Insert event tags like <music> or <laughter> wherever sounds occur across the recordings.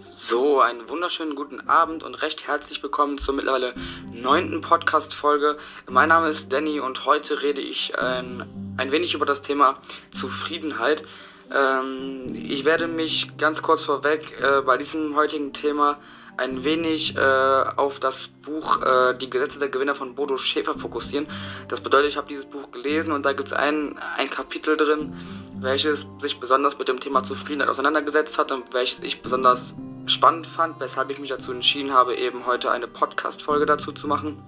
So, einen wunderschönen guten Abend und recht herzlich willkommen zur mittlerweile neunten Podcast-Folge. Mein Name ist Danny und heute rede ich ein, ein wenig über das Thema Zufriedenheit. Ähm, ich werde mich ganz kurz vorweg äh, bei diesem heutigen Thema ein wenig äh, auf das Buch äh, Die Gesetze der Gewinner von Bodo Schäfer fokussieren. Das bedeutet, ich habe dieses Buch gelesen und da gibt es ein, ein Kapitel drin, welches sich besonders mit dem Thema Zufriedenheit auseinandergesetzt hat und welches ich besonders spannend fand, weshalb ich mich dazu entschieden habe, eben heute eine Podcast-Folge dazu zu machen.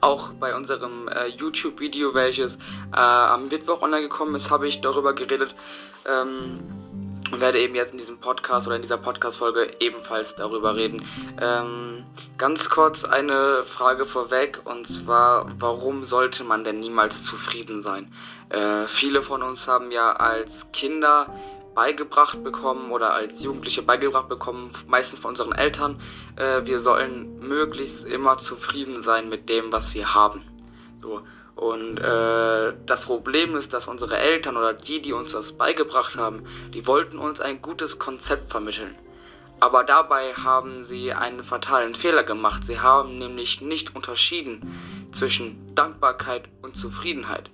Auch bei unserem äh, YouTube-Video, welches äh, am Mittwoch online gekommen ist, habe ich darüber geredet ähm, und werde eben jetzt in diesem Podcast oder in dieser Podcast-Folge ebenfalls darüber reden. Ähm, ganz kurz eine Frage vorweg und zwar, warum sollte man denn niemals zufrieden sein? Äh, viele von uns haben ja als Kinder beigebracht bekommen oder als Jugendliche beigebracht bekommen, meistens von unseren Eltern, äh, wir sollen möglichst immer zufrieden sein mit dem, was wir haben. So. Und äh, das Problem ist, dass unsere Eltern oder die, die uns das beigebracht haben, die wollten uns ein gutes Konzept vermitteln. Aber dabei haben sie einen fatalen Fehler gemacht. Sie haben nämlich nicht unterschieden zwischen Dankbarkeit und Zufriedenheit.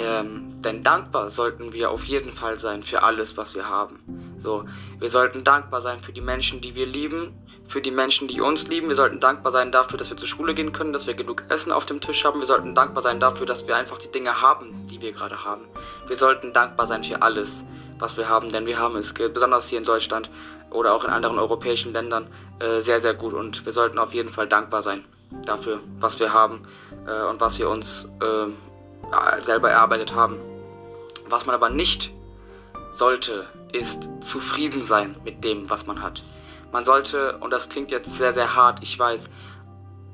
Ähm, denn dankbar sollten wir auf jeden Fall sein für alles, was wir haben. So, wir sollten dankbar sein für die Menschen, die wir lieben, für die Menschen, die uns lieben. Wir sollten dankbar sein dafür, dass wir zur Schule gehen können, dass wir genug Essen auf dem Tisch haben. Wir sollten dankbar sein dafür, dass wir einfach die Dinge haben, die wir gerade haben. Wir sollten dankbar sein für alles, was wir haben, denn wir haben es besonders hier in Deutschland oder auch in anderen europäischen Ländern äh, sehr, sehr gut und wir sollten auf jeden Fall dankbar sein dafür, was wir haben äh, und was wir uns äh, selber erarbeitet haben. Was man aber nicht sollte, ist zufrieden sein mit dem, was man hat. Man sollte, und das klingt jetzt sehr, sehr hart, ich weiß,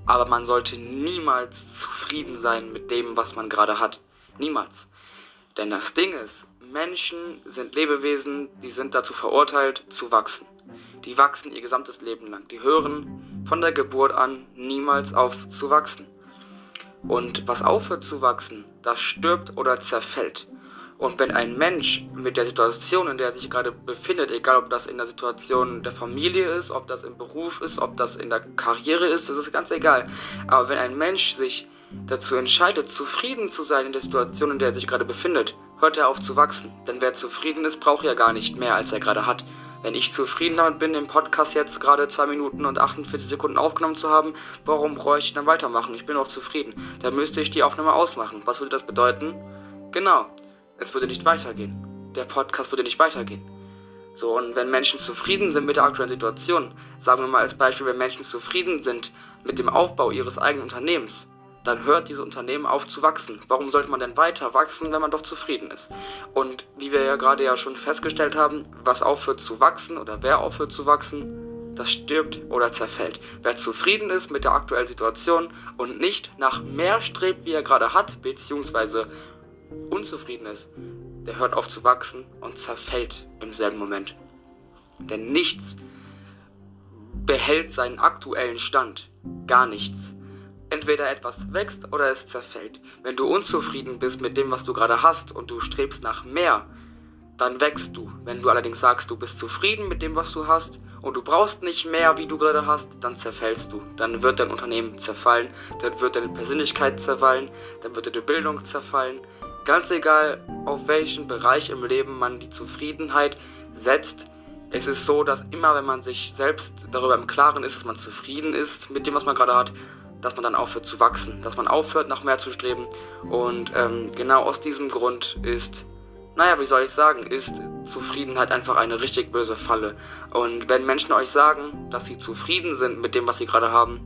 aber man sollte niemals zufrieden sein mit dem, was man gerade hat. Niemals. Denn das Ding ist, Menschen sind Lebewesen, die sind dazu verurteilt, zu wachsen. Die wachsen ihr gesamtes Leben lang. Die hören von der Geburt an niemals auf zu wachsen. Und was aufhört zu wachsen, das stirbt oder zerfällt. Und wenn ein Mensch mit der Situation, in der er sich gerade befindet, egal ob das in der Situation der Familie ist, ob das im Beruf ist, ob das in der Karriere ist, das ist ganz egal. Aber wenn ein Mensch sich dazu entscheidet, zufrieden zu sein in der Situation, in der er sich gerade befindet, hört er auf zu wachsen. Denn wer zufrieden ist, braucht ja gar nicht mehr, als er gerade hat. Wenn ich zufrieden damit bin, im Podcast jetzt gerade 2 Minuten und 48 Sekunden aufgenommen zu haben, warum bräuchte ich dann weitermachen? Ich bin auch zufrieden. Dann müsste ich die Aufnahme ausmachen. Was würde das bedeuten? Genau, es würde nicht weitergehen. Der Podcast würde nicht weitergehen. So, und wenn Menschen zufrieden sind mit der aktuellen Situation, sagen wir mal als Beispiel, wenn Menschen zufrieden sind mit dem Aufbau ihres eigenen Unternehmens, dann hört dieses Unternehmen auf zu wachsen. Warum sollte man denn weiter wachsen, wenn man doch zufrieden ist? Und wie wir ja gerade ja schon festgestellt haben, was aufhört zu wachsen oder wer aufhört zu wachsen, das stirbt oder zerfällt. Wer zufrieden ist mit der aktuellen Situation und nicht nach mehr strebt, wie er gerade hat, beziehungsweise unzufrieden ist, der hört auf zu wachsen und zerfällt im selben Moment. Denn nichts behält seinen aktuellen Stand. Gar nichts. Entweder etwas wächst oder es zerfällt. Wenn du unzufrieden bist mit dem, was du gerade hast und du strebst nach mehr, dann wächst du. Wenn du allerdings sagst, du bist zufrieden mit dem, was du hast und du brauchst nicht mehr, wie du gerade hast, dann zerfällst du. Dann wird dein Unternehmen zerfallen, dann wird deine Persönlichkeit zerfallen, dann wird deine Bildung zerfallen. Ganz egal, auf welchen Bereich im Leben man die Zufriedenheit setzt, es ist so, dass immer, wenn man sich selbst darüber im Klaren ist, dass man zufrieden ist mit dem, was man gerade hat, dass man dann aufhört zu wachsen, dass man aufhört, nach mehr zu streben. Und ähm, genau aus diesem Grund ist, naja, wie soll ich sagen, ist Zufriedenheit einfach eine richtig böse Falle. Und wenn Menschen euch sagen, dass sie zufrieden sind mit dem, was sie gerade haben,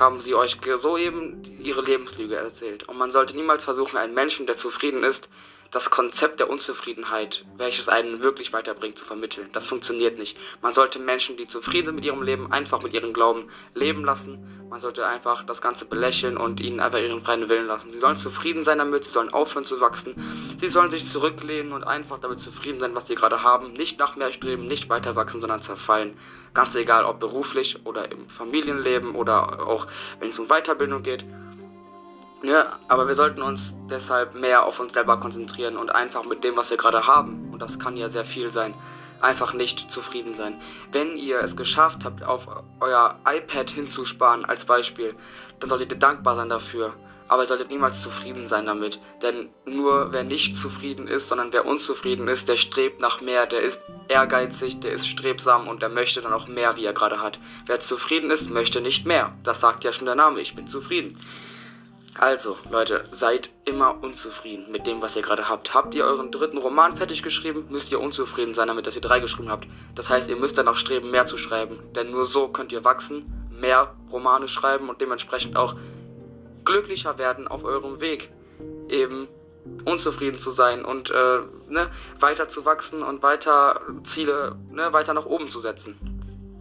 haben sie euch soeben ihre Lebenslüge erzählt. Und man sollte niemals versuchen, einen Menschen, der zufrieden ist, das Konzept der Unzufriedenheit, welches einen wirklich weiterbringt, zu vermitteln. Das funktioniert nicht. Man sollte Menschen, die zufrieden sind mit ihrem Leben, einfach mit ihrem Glauben leben lassen. Man sollte einfach das Ganze belächeln und ihnen einfach ihren freien Willen lassen. Sie sollen zufrieden sein damit, sie sollen aufhören zu wachsen. Sie sollen sich zurücklehnen und einfach damit zufrieden sein, was sie gerade haben. Nicht nach mehr streben, nicht weiter wachsen, sondern zerfallen. Ganz egal, ob beruflich oder im Familienleben oder auch wenn es um Weiterbildung geht. Ja, aber wir sollten uns deshalb mehr auf uns selber konzentrieren und einfach mit dem, was wir gerade haben, und das kann ja sehr viel sein, einfach nicht zufrieden sein. Wenn ihr es geschafft habt, auf euer iPad hinzusparen als Beispiel, dann solltet ihr dankbar sein dafür. Aber ihr solltet niemals zufrieden sein damit. Denn nur wer nicht zufrieden ist, sondern wer unzufrieden ist, der strebt nach mehr, der ist ehrgeizig, der ist strebsam und der möchte dann auch mehr, wie er gerade hat. Wer zufrieden ist, möchte nicht mehr. Das sagt ja schon der Name, ich bin zufrieden. Also, Leute, seid immer unzufrieden mit dem, was ihr gerade habt. Habt ihr euren dritten Roman fertig geschrieben, müsst ihr unzufrieden sein damit, dass ihr drei geschrieben habt. Das heißt, ihr müsst dann auch streben, mehr zu schreiben. Denn nur so könnt ihr wachsen, mehr Romane schreiben und dementsprechend auch glücklicher werden auf eurem Weg. Eben unzufrieden zu sein und äh, ne, weiter zu wachsen und weiter Ziele ne, weiter nach oben zu setzen.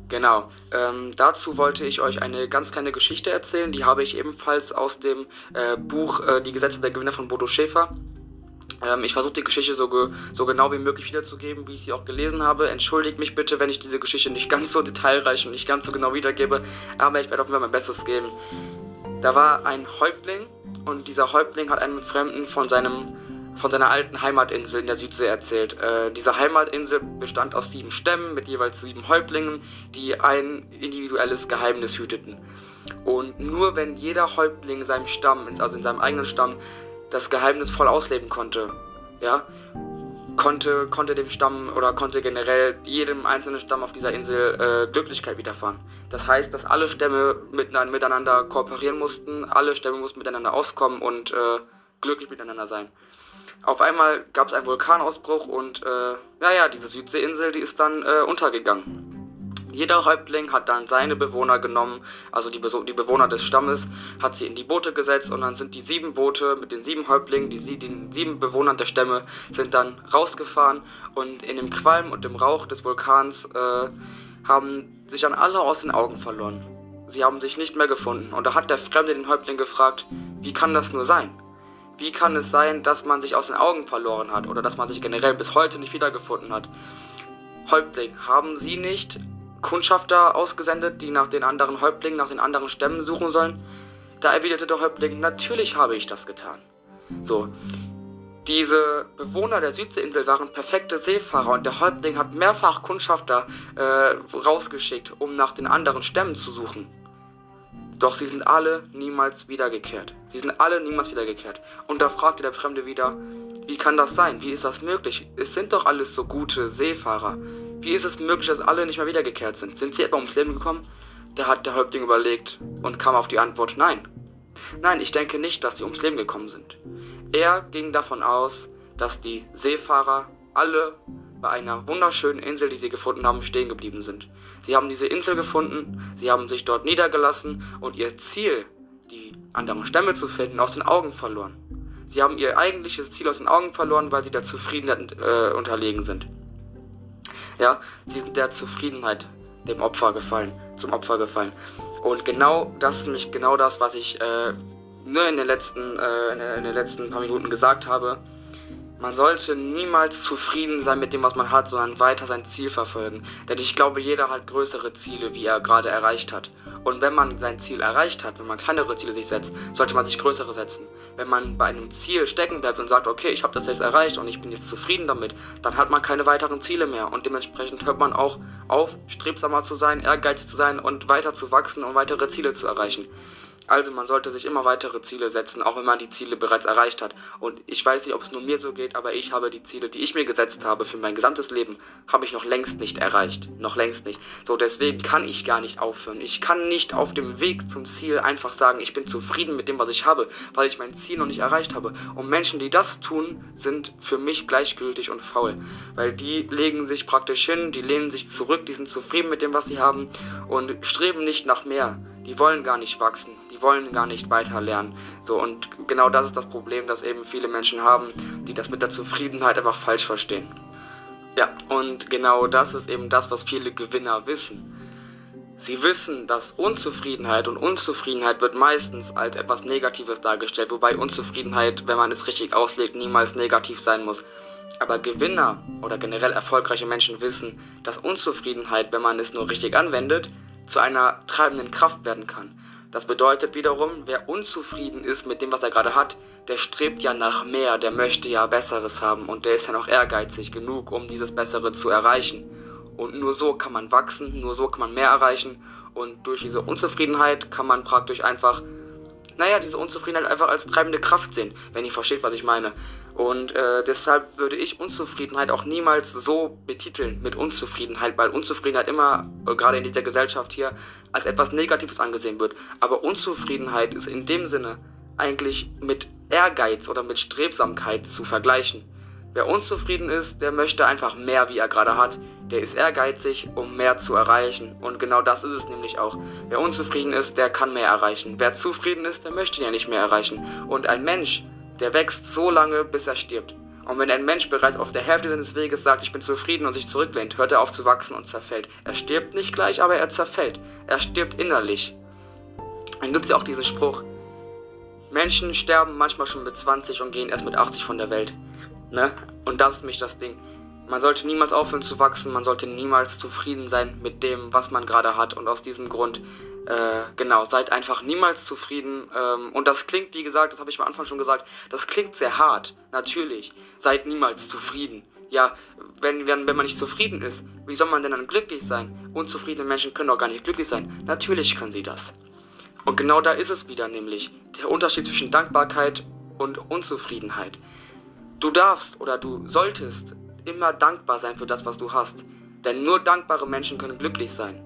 Genau. Ähm, dazu wollte ich euch eine ganz kleine Geschichte erzählen. Die habe ich ebenfalls aus dem äh, Buch äh, Die Gesetze der Gewinner von Bodo Schäfer. Ähm, ich versuche die Geschichte so, ge so, genau wie möglich wiederzugeben, wie ich sie auch gelesen habe. Entschuldigt mich bitte, wenn ich diese Geschichte nicht <laughs> ganz so detailreich und nicht ganz so genau wiedergebe, aber ich werde auf jeden Fall mein Bestes geben. Da war ein Häuptling und dieser Häuptling hat einem Fremden von seinem von seiner alten Heimatinsel in der Südsee erzählt. Äh, diese Heimatinsel bestand aus sieben Stämmen mit jeweils sieben Häuptlingen, die ein individuelles Geheimnis hüteten. Und nur wenn jeder Häuptling in seinem Stamm, also in seinem eigenen Stamm, das Geheimnis voll ausleben konnte, ja, konnte, konnte dem Stamm oder konnte generell jedem einzelnen Stamm auf dieser Insel äh, Glücklichkeit widerfahren. Das heißt, dass alle Stämme miteinander kooperieren mussten, alle Stämme mussten miteinander auskommen und äh, glücklich miteinander sein. Auf einmal gab es einen Vulkanausbruch und äh, naja, diese Südseeinsel, die ist dann äh, untergegangen. Jeder Häuptling hat dann seine Bewohner genommen, also die, die, Bewohner des Stammes, hat sie in die Boote gesetzt und dann sind die sieben Boote mit den sieben Häuptlingen, die, den sieben Bewohnern der Stämme, sind dann rausgefahren und in dem Qualm und dem Rauch des Vulkans äh, haben sich dann alle aus den Augen verloren. Sie haben sich nicht mehr gefunden und da hat der Fremde den Häuptling gefragt, wie kann das nur sein? Wie kann es sein, dass man sich aus den Augen verloren hat oder dass man sich generell bis heute nicht wiedergefunden hat? Häuptling, haben Sie nicht Kundschafter ausgesendet, die nach den anderen Häuptlingen, nach den anderen Stämmen suchen sollen? Da erwiderte der Häuptling, natürlich habe ich das getan. So, diese Bewohner der Südseeinsel waren perfekte Seefahrer und der Häuptling hat mehrfach Kundschafter äh, rausgeschickt, um nach den anderen Stämmen zu suchen. Doch sie sind alle niemals wiedergekehrt. Sie sind alle niemals wiedergekehrt. Und da fragte der Fremde wieder, wie kann das sein? Wie ist das möglich? Es sind doch alles so gute Seefahrer. Wie ist es möglich, dass alle nicht mehr wiedergekehrt sind? Sind sie etwa ums Leben gekommen? Da hat der Häuptling überlegt und kam auf die Antwort Nein. Nein, ich denke nicht, dass sie ums Leben gekommen sind. Er ging davon aus, dass die Seefahrer alle bei einer wunderschönen Insel, die sie gefunden haben, stehen geblieben sind. Sie haben diese Insel gefunden, sie haben sich dort niedergelassen und ihr Ziel, die anderen Stämme zu finden, aus den Augen verloren. Sie haben ihr eigentliches Ziel aus den Augen verloren, weil sie der Zufriedenheit äh, unterlegen sind. Ja, sie sind der Zufriedenheit dem Opfer gefallen, zum Opfer gefallen. Und genau das ist nämlich genau das, was ich äh, nur in den letzten, äh, in den letzten paar Minuten gesagt habe. Man sollte niemals zufrieden sein mit dem, was man hat, sondern weiter sein Ziel verfolgen. Denn ich glaube, jeder hat größere Ziele, wie er gerade erreicht hat. Und wenn man sein Ziel erreicht hat, wenn man kleinere Ziele sich setzt, sollte man sich größere setzen. Wenn man bei einem Ziel stecken bleibt und sagt, okay, ich habe das jetzt erreicht und ich bin jetzt zufrieden damit, dann hat man keine weiteren Ziele mehr. Und dementsprechend hört man auch auf, strebsamer zu sein, ehrgeizig zu sein und weiter zu wachsen und weitere Ziele zu erreichen. Also man sollte sich immer weitere Ziele setzen, auch wenn man die Ziele bereits erreicht hat. Und ich weiß nicht, ob es nur mir so geht, aber ich habe die Ziele, die ich mir gesetzt habe für mein gesamtes Leben, habe ich noch längst nicht erreicht. Noch längst nicht. So, deswegen kann ich gar nicht aufhören. Ich kann nicht auf dem Weg zum Ziel einfach sagen, ich bin zufrieden mit dem, was ich habe, weil ich mein Ziel noch nicht erreicht habe. Und Menschen, die das tun, sind für mich gleichgültig und faul. Weil die legen sich praktisch hin, die lehnen sich zurück, die sind zufrieden mit dem, was sie haben und streben nicht nach mehr. Die wollen gar nicht wachsen wollen gar nicht weiter lernen. So, und genau das ist das Problem, das eben viele Menschen haben, die das mit der Zufriedenheit einfach falsch verstehen. Ja, und genau das ist eben das, was viele Gewinner wissen. Sie wissen, dass Unzufriedenheit und Unzufriedenheit wird meistens als etwas Negatives dargestellt, wobei Unzufriedenheit, wenn man es richtig auslegt, niemals negativ sein muss. Aber Gewinner oder generell erfolgreiche Menschen wissen, dass Unzufriedenheit, wenn man es nur richtig anwendet, zu einer treibenden Kraft werden kann. Das bedeutet wiederum, wer unzufrieden ist mit dem, was er gerade hat, der strebt ja nach mehr, der möchte ja Besseres haben und der ist ja noch ehrgeizig genug, um dieses Bessere zu erreichen. Und nur so kann man wachsen, nur so kann man mehr erreichen und durch diese Unzufriedenheit kann man praktisch einfach, naja, diese Unzufriedenheit einfach als treibende Kraft sehen, wenn ihr versteht, was ich meine. Und äh, deshalb würde ich Unzufriedenheit auch niemals so betiteln mit Unzufriedenheit, weil Unzufriedenheit immer, äh, gerade in dieser Gesellschaft hier, als etwas Negatives angesehen wird. Aber Unzufriedenheit ist in dem Sinne eigentlich mit Ehrgeiz oder mit Strebsamkeit zu vergleichen. Wer unzufrieden ist, der möchte einfach mehr, wie er gerade hat. Der ist ehrgeizig, um mehr zu erreichen. Und genau das ist es nämlich auch. Wer unzufrieden ist, der kann mehr erreichen. Wer zufrieden ist, der möchte ja nicht mehr erreichen. Und ein Mensch, der wächst so lange, bis er stirbt. Und wenn ein Mensch bereits auf der Hälfte seines Weges sagt, ich bin zufrieden und sich zurücklehnt, hört er auf zu wachsen und zerfällt. Er stirbt nicht gleich, aber er zerfällt. Er stirbt innerlich. Dann gibt es ja auch diesen Spruch, Menschen sterben manchmal schon mit 20 und gehen erst mit 80 von der Welt. Ne? Und das ist mich das Ding. Man sollte niemals aufhören zu wachsen, man sollte niemals zufrieden sein mit dem, was man gerade hat. Und aus diesem Grund, äh, genau, seid einfach niemals zufrieden. Ähm, und das klingt, wie gesagt, das habe ich am Anfang schon gesagt, das klingt sehr hart. Natürlich, seid niemals zufrieden. Ja, wenn, wenn, wenn man nicht zufrieden ist, wie soll man denn dann glücklich sein? Unzufriedene Menschen können doch gar nicht glücklich sein. Natürlich können sie das. Und genau da ist es wieder nämlich, der Unterschied zwischen Dankbarkeit und Unzufriedenheit. Du darfst oder du solltest immer dankbar sein für das, was du hast. Denn nur dankbare Menschen können glücklich sein.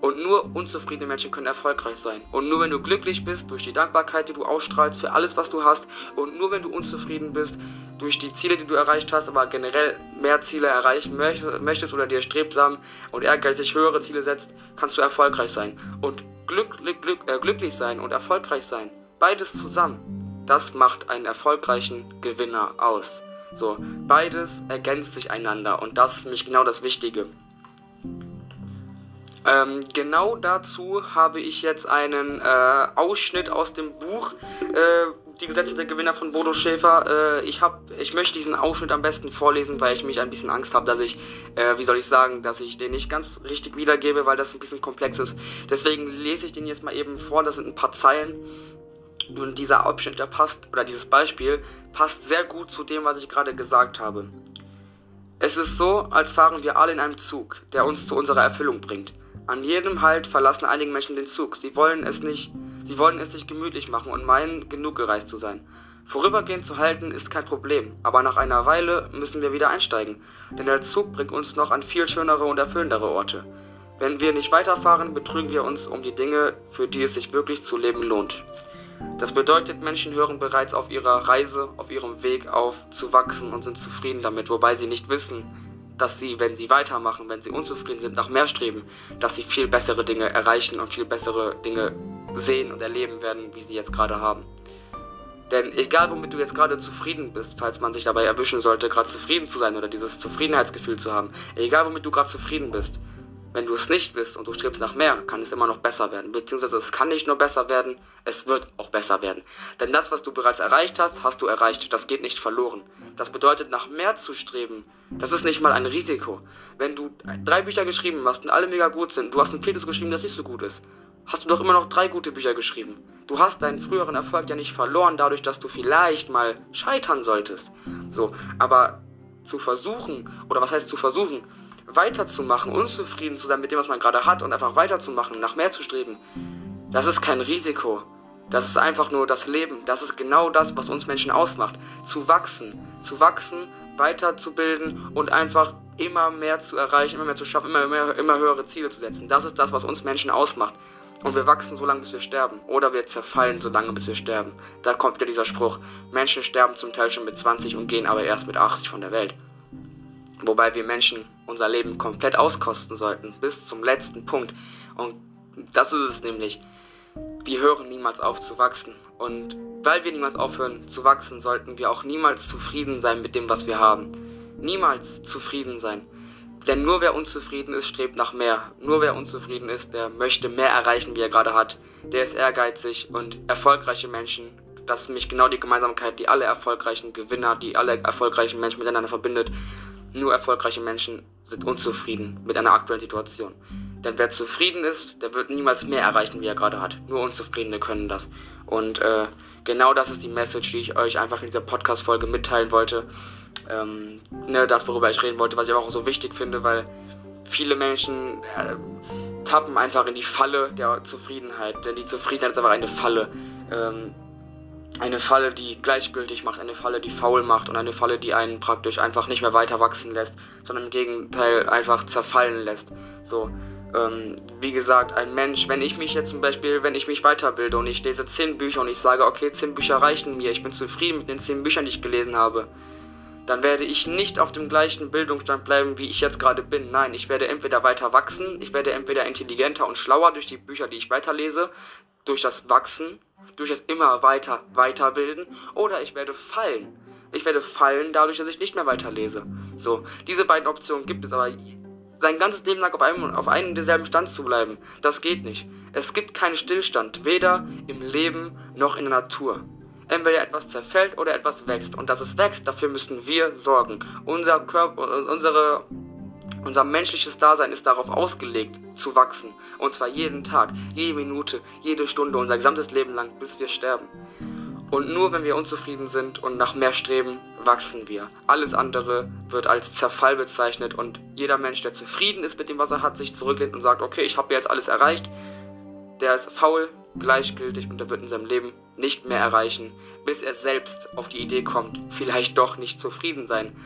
Und nur unzufriedene Menschen können erfolgreich sein. Und nur wenn du glücklich bist durch die Dankbarkeit, die du ausstrahlst für alles, was du hast, und nur wenn du unzufrieden bist durch die Ziele, die du erreicht hast, aber generell mehr Ziele erreichen möchtest oder dir strebsam und ehrgeizig höhere Ziele setzt, kannst du erfolgreich sein. Und Glück, Glück, äh, glücklich sein und erfolgreich sein, beides zusammen, das macht einen erfolgreichen Gewinner aus. So, beides ergänzt sich einander und das ist nämlich genau das Wichtige. Ähm, genau dazu habe ich jetzt einen äh, Ausschnitt aus dem Buch äh, Die Gesetze der Gewinner von Bodo Schäfer. Äh, ich, hab, ich möchte diesen Ausschnitt am besten vorlesen, weil ich mich ein bisschen Angst habe, dass ich, äh, wie soll ich sagen, dass ich den nicht ganz richtig wiedergebe, weil das ein bisschen komplex ist. Deswegen lese ich den jetzt mal eben vor. Das sind ein paar Zeilen. Und dieser Abschnitt, der passt, oder dieses Beispiel, passt sehr gut zu dem, was ich gerade gesagt habe. Es ist so, als fahren wir alle in einem Zug, der uns zu unserer Erfüllung bringt. An jedem Halt verlassen einige Menschen den Zug. Sie wollen es nicht, sie wollen es sich gemütlich machen und meinen, genug gereist zu sein. Vorübergehend zu halten ist kein Problem, aber nach einer Weile müssen wir wieder einsteigen, denn der Zug bringt uns noch an viel schönere und erfüllendere Orte. Wenn wir nicht weiterfahren, betrügen wir uns um die Dinge, für die es sich wirklich zu leben lohnt. Das bedeutet, Menschen hören bereits auf ihrer Reise, auf ihrem Weg auf, zu wachsen und sind zufrieden damit, wobei sie nicht wissen, dass sie, wenn sie weitermachen, wenn sie unzufrieden sind, nach mehr streben, dass sie viel bessere Dinge erreichen und viel bessere Dinge sehen und erleben werden, wie sie jetzt gerade haben. Denn egal, womit du jetzt gerade zufrieden bist, falls man sich dabei erwischen sollte, gerade zufrieden zu sein oder dieses Zufriedenheitsgefühl zu haben, egal, womit du gerade zufrieden bist, wenn du es nicht bist und du strebst nach mehr, kann es immer noch besser werden. Beziehungsweise es kann nicht nur besser werden, es wird auch besser werden. Denn das, was du bereits erreicht hast, hast du erreicht. Das geht nicht verloren. Das bedeutet, nach mehr zu streben, das ist nicht mal ein Risiko. Wenn du drei Bücher geschrieben hast und alle mega gut sind, du hast ein viertes geschrieben, das nicht so gut ist, hast du doch immer noch drei gute Bücher geschrieben. Du hast deinen früheren Erfolg ja nicht verloren, dadurch, dass du vielleicht mal scheitern solltest. So, aber zu versuchen, oder was heißt zu versuchen, weiterzumachen, unzufrieden zu sein mit dem, was man gerade hat und einfach weiterzumachen, nach mehr zu streben, das ist kein Risiko. Das ist einfach nur das Leben. Das ist genau das, was uns Menschen ausmacht. Zu wachsen. Zu wachsen, weiterzubilden und einfach immer mehr zu erreichen, immer mehr zu schaffen, immer, mehr, immer höhere Ziele zu setzen. Das ist das, was uns Menschen ausmacht. Und wir wachsen so lange, bis wir sterben. Oder wir zerfallen so lange, bis wir sterben. Da kommt ja dieser Spruch. Menschen sterben zum Teil schon mit 20 und gehen aber erst mit 80 von der Welt. Wobei wir Menschen unser Leben komplett auskosten sollten, bis zum letzten Punkt. Und das ist es nämlich. Wir hören niemals auf zu wachsen. Und weil wir niemals aufhören zu wachsen, sollten wir auch niemals zufrieden sein mit dem, was wir haben. Niemals zufrieden sein. Denn nur wer unzufrieden ist, strebt nach mehr. Nur wer unzufrieden ist, der möchte mehr erreichen, wie er gerade hat. Der ist ehrgeizig und erfolgreiche Menschen. Das ist nämlich genau die Gemeinsamkeit, die alle erfolgreichen Gewinner, die alle erfolgreichen Menschen miteinander verbindet. Nur erfolgreiche Menschen sind unzufrieden mit einer aktuellen Situation. Denn wer zufrieden ist, der wird niemals mehr erreichen, wie er gerade hat. Nur Unzufriedene können das. Und äh, genau das ist die Message, die ich euch einfach in dieser Podcast-Folge mitteilen wollte. Ähm, ne, das, worüber ich reden wollte, was ich auch so wichtig finde, weil viele Menschen äh, tappen einfach in die Falle der Zufriedenheit. Denn die Zufriedenheit ist einfach eine Falle. Ähm, eine Falle, die gleichgültig macht, eine Falle, die faul macht und eine Falle, die einen praktisch einfach nicht mehr weiter wachsen lässt, sondern im Gegenteil einfach zerfallen lässt. So, ähm, wie gesagt, ein Mensch, wenn ich mich jetzt zum Beispiel, wenn ich mich weiterbilde und ich lese zehn Bücher und ich sage, okay, zehn Bücher reichen mir, ich bin zufrieden mit den zehn Büchern, die ich gelesen habe, dann werde ich nicht auf dem gleichen Bildungsstand bleiben, wie ich jetzt gerade bin. Nein, ich werde entweder weiter wachsen, ich werde entweder intelligenter und schlauer durch die Bücher, die ich weiterlese, durch das Wachsen, durch das immer weiter weiterbilden, oder ich werde fallen. Ich werde fallen dadurch, dass ich nicht mehr weiterlese. So, diese beiden Optionen gibt es, aber sein ganzes Leben lang auf einem, auf einem derselben Stand zu bleiben, das geht nicht. Es gibt keinen Stillstand, weder im Leben noch in der Natur. Entweder etwas zerfällt oder etwas wächst. Und dass es wächst, dafür müssen wir sorgen. Unser Körper, unsere, unser menschliches Dasein ist darauf ausgelegt, zu wachsen. Und zwar jeden Tag, jede Minute, jede Stunde, unser gesamtes Leben lang, bis wir sterben. Und nur wenn wir unzufrieden sind und nach mehr streben, wachsen wir. Alles andere wird als Zerfall bezeichnet und jeder Mensch, der zufrieden ist mit dem, was er hat, sich zurücklehnt und sagt, okay, ich habe jetzt alles erreicht, der ist faul, gleichgültig und er wird in seinem Leben nicht mehr erreichen, bis er selbst auf die Idee kommt, vielleicht doch nicht zufrieden sein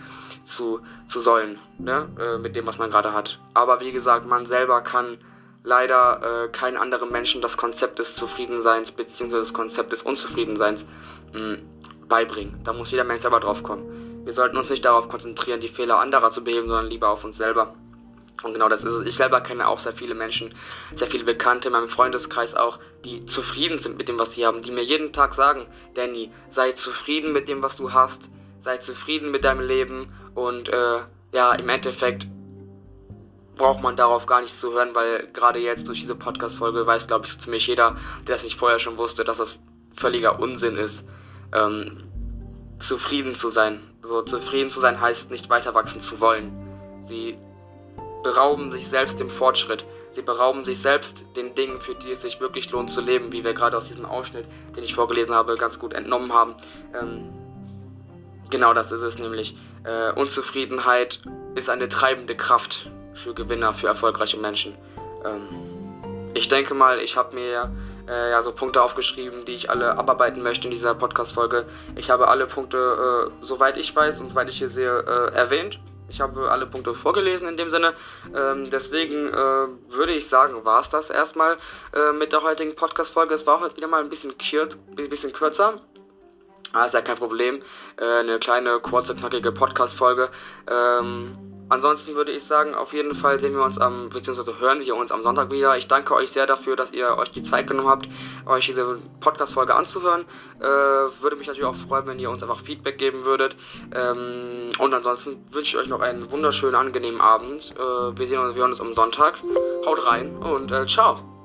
zu, zu sollen, ne? Äh, mit dem, was man gerade hat. Aber wie gesagt, man selber kann leider äh, keinen anderen Menschen das Konzept des Zufriedenseins bzw. das Konzept des Unzufriedenseins mh, hm, beibringen. Da muss jeder Mensch selber drauf kommen. Wir sollten uns nicht darauf konzentrieren, die Fehler anderer zu beheben, sondern lieber auf uns selber. Und genau das ist es. Ich selber kenne auch sehr viele Menschen, sehr viele Bekannte in meinem Freundeskreis auch, die zufrieden sind mit dem, was sie haben, die mir jeden Tag sagen, Danny, sei zufrieden mit dem, was du hast, sei zufrieden mit deinem Leben und äh, ja, im Endeffekt braucht man darauf gar nichts zu hören, weil gerade jetzt durch diese Podcast-Folge weiß, glaube ich, ziemlich jeder, der es nicht vorher schon wusste, dass das völliger Unsinn ist, ähm, zufrieden zu sein. So, zufrieden zu sein heißt nicht weiter wachsen zu wollen. Sie berauben sich selbst dem Fortschritt. Sie berauben sich selbst den Dingen, für die es sich wirklich lohnt zu leben, wie wir gerade aus diesem Ausschnitt, den ich vorgelesen habe, ganz gut entnommen haben. Ähm, genau das ist es nämlich. Äh, Unzufriedenheit ist eine treibende Kraft für Gewinner, für erfolgreiche Menschen. Ähm, ich denke mal, ich habe mir äh, ja so Punkte aufgeschrieben, die ich alle abarbeiten möchte in dieser Podcast-Folge. Ich habe alle Punkte, äh, soweit ich weiß und soweit ich hier sehe, äh, erwähnt. Ich habe alle Punkte vorgelesen in dem Sinne. Ähm, deswegen äh, würde ich sagen, war es das erstmal äh, mit der heutigen Podcast-Folge. Es war heute wieder mal ein bisschen, kürz, bisschen kürzer. Ah, ist ja kein Problem. Äh, eine kleine, kurze, knackige Podcast-Folge. Ähm, Ansonsten würde ich sagen, auf jeden Fall sehen wir uns am, beziehungsweise hören wir uns am Sonntag wieder. Ich danke euch sehr dafür, dass ihr euch die Zeit genommen habt, euch diese Podcast-Folge anzuhören. Äh, würde mich natürlich auch freuen, wenn ihr uns einfach Feedback geben würdet. Ähm, und ansonsten wünsche ich euch noch einen wunderschönen, angenehmen Abend. Äh, wir sehen uns, wir hören uns am Sonntag. Haut rein und äh, ciao.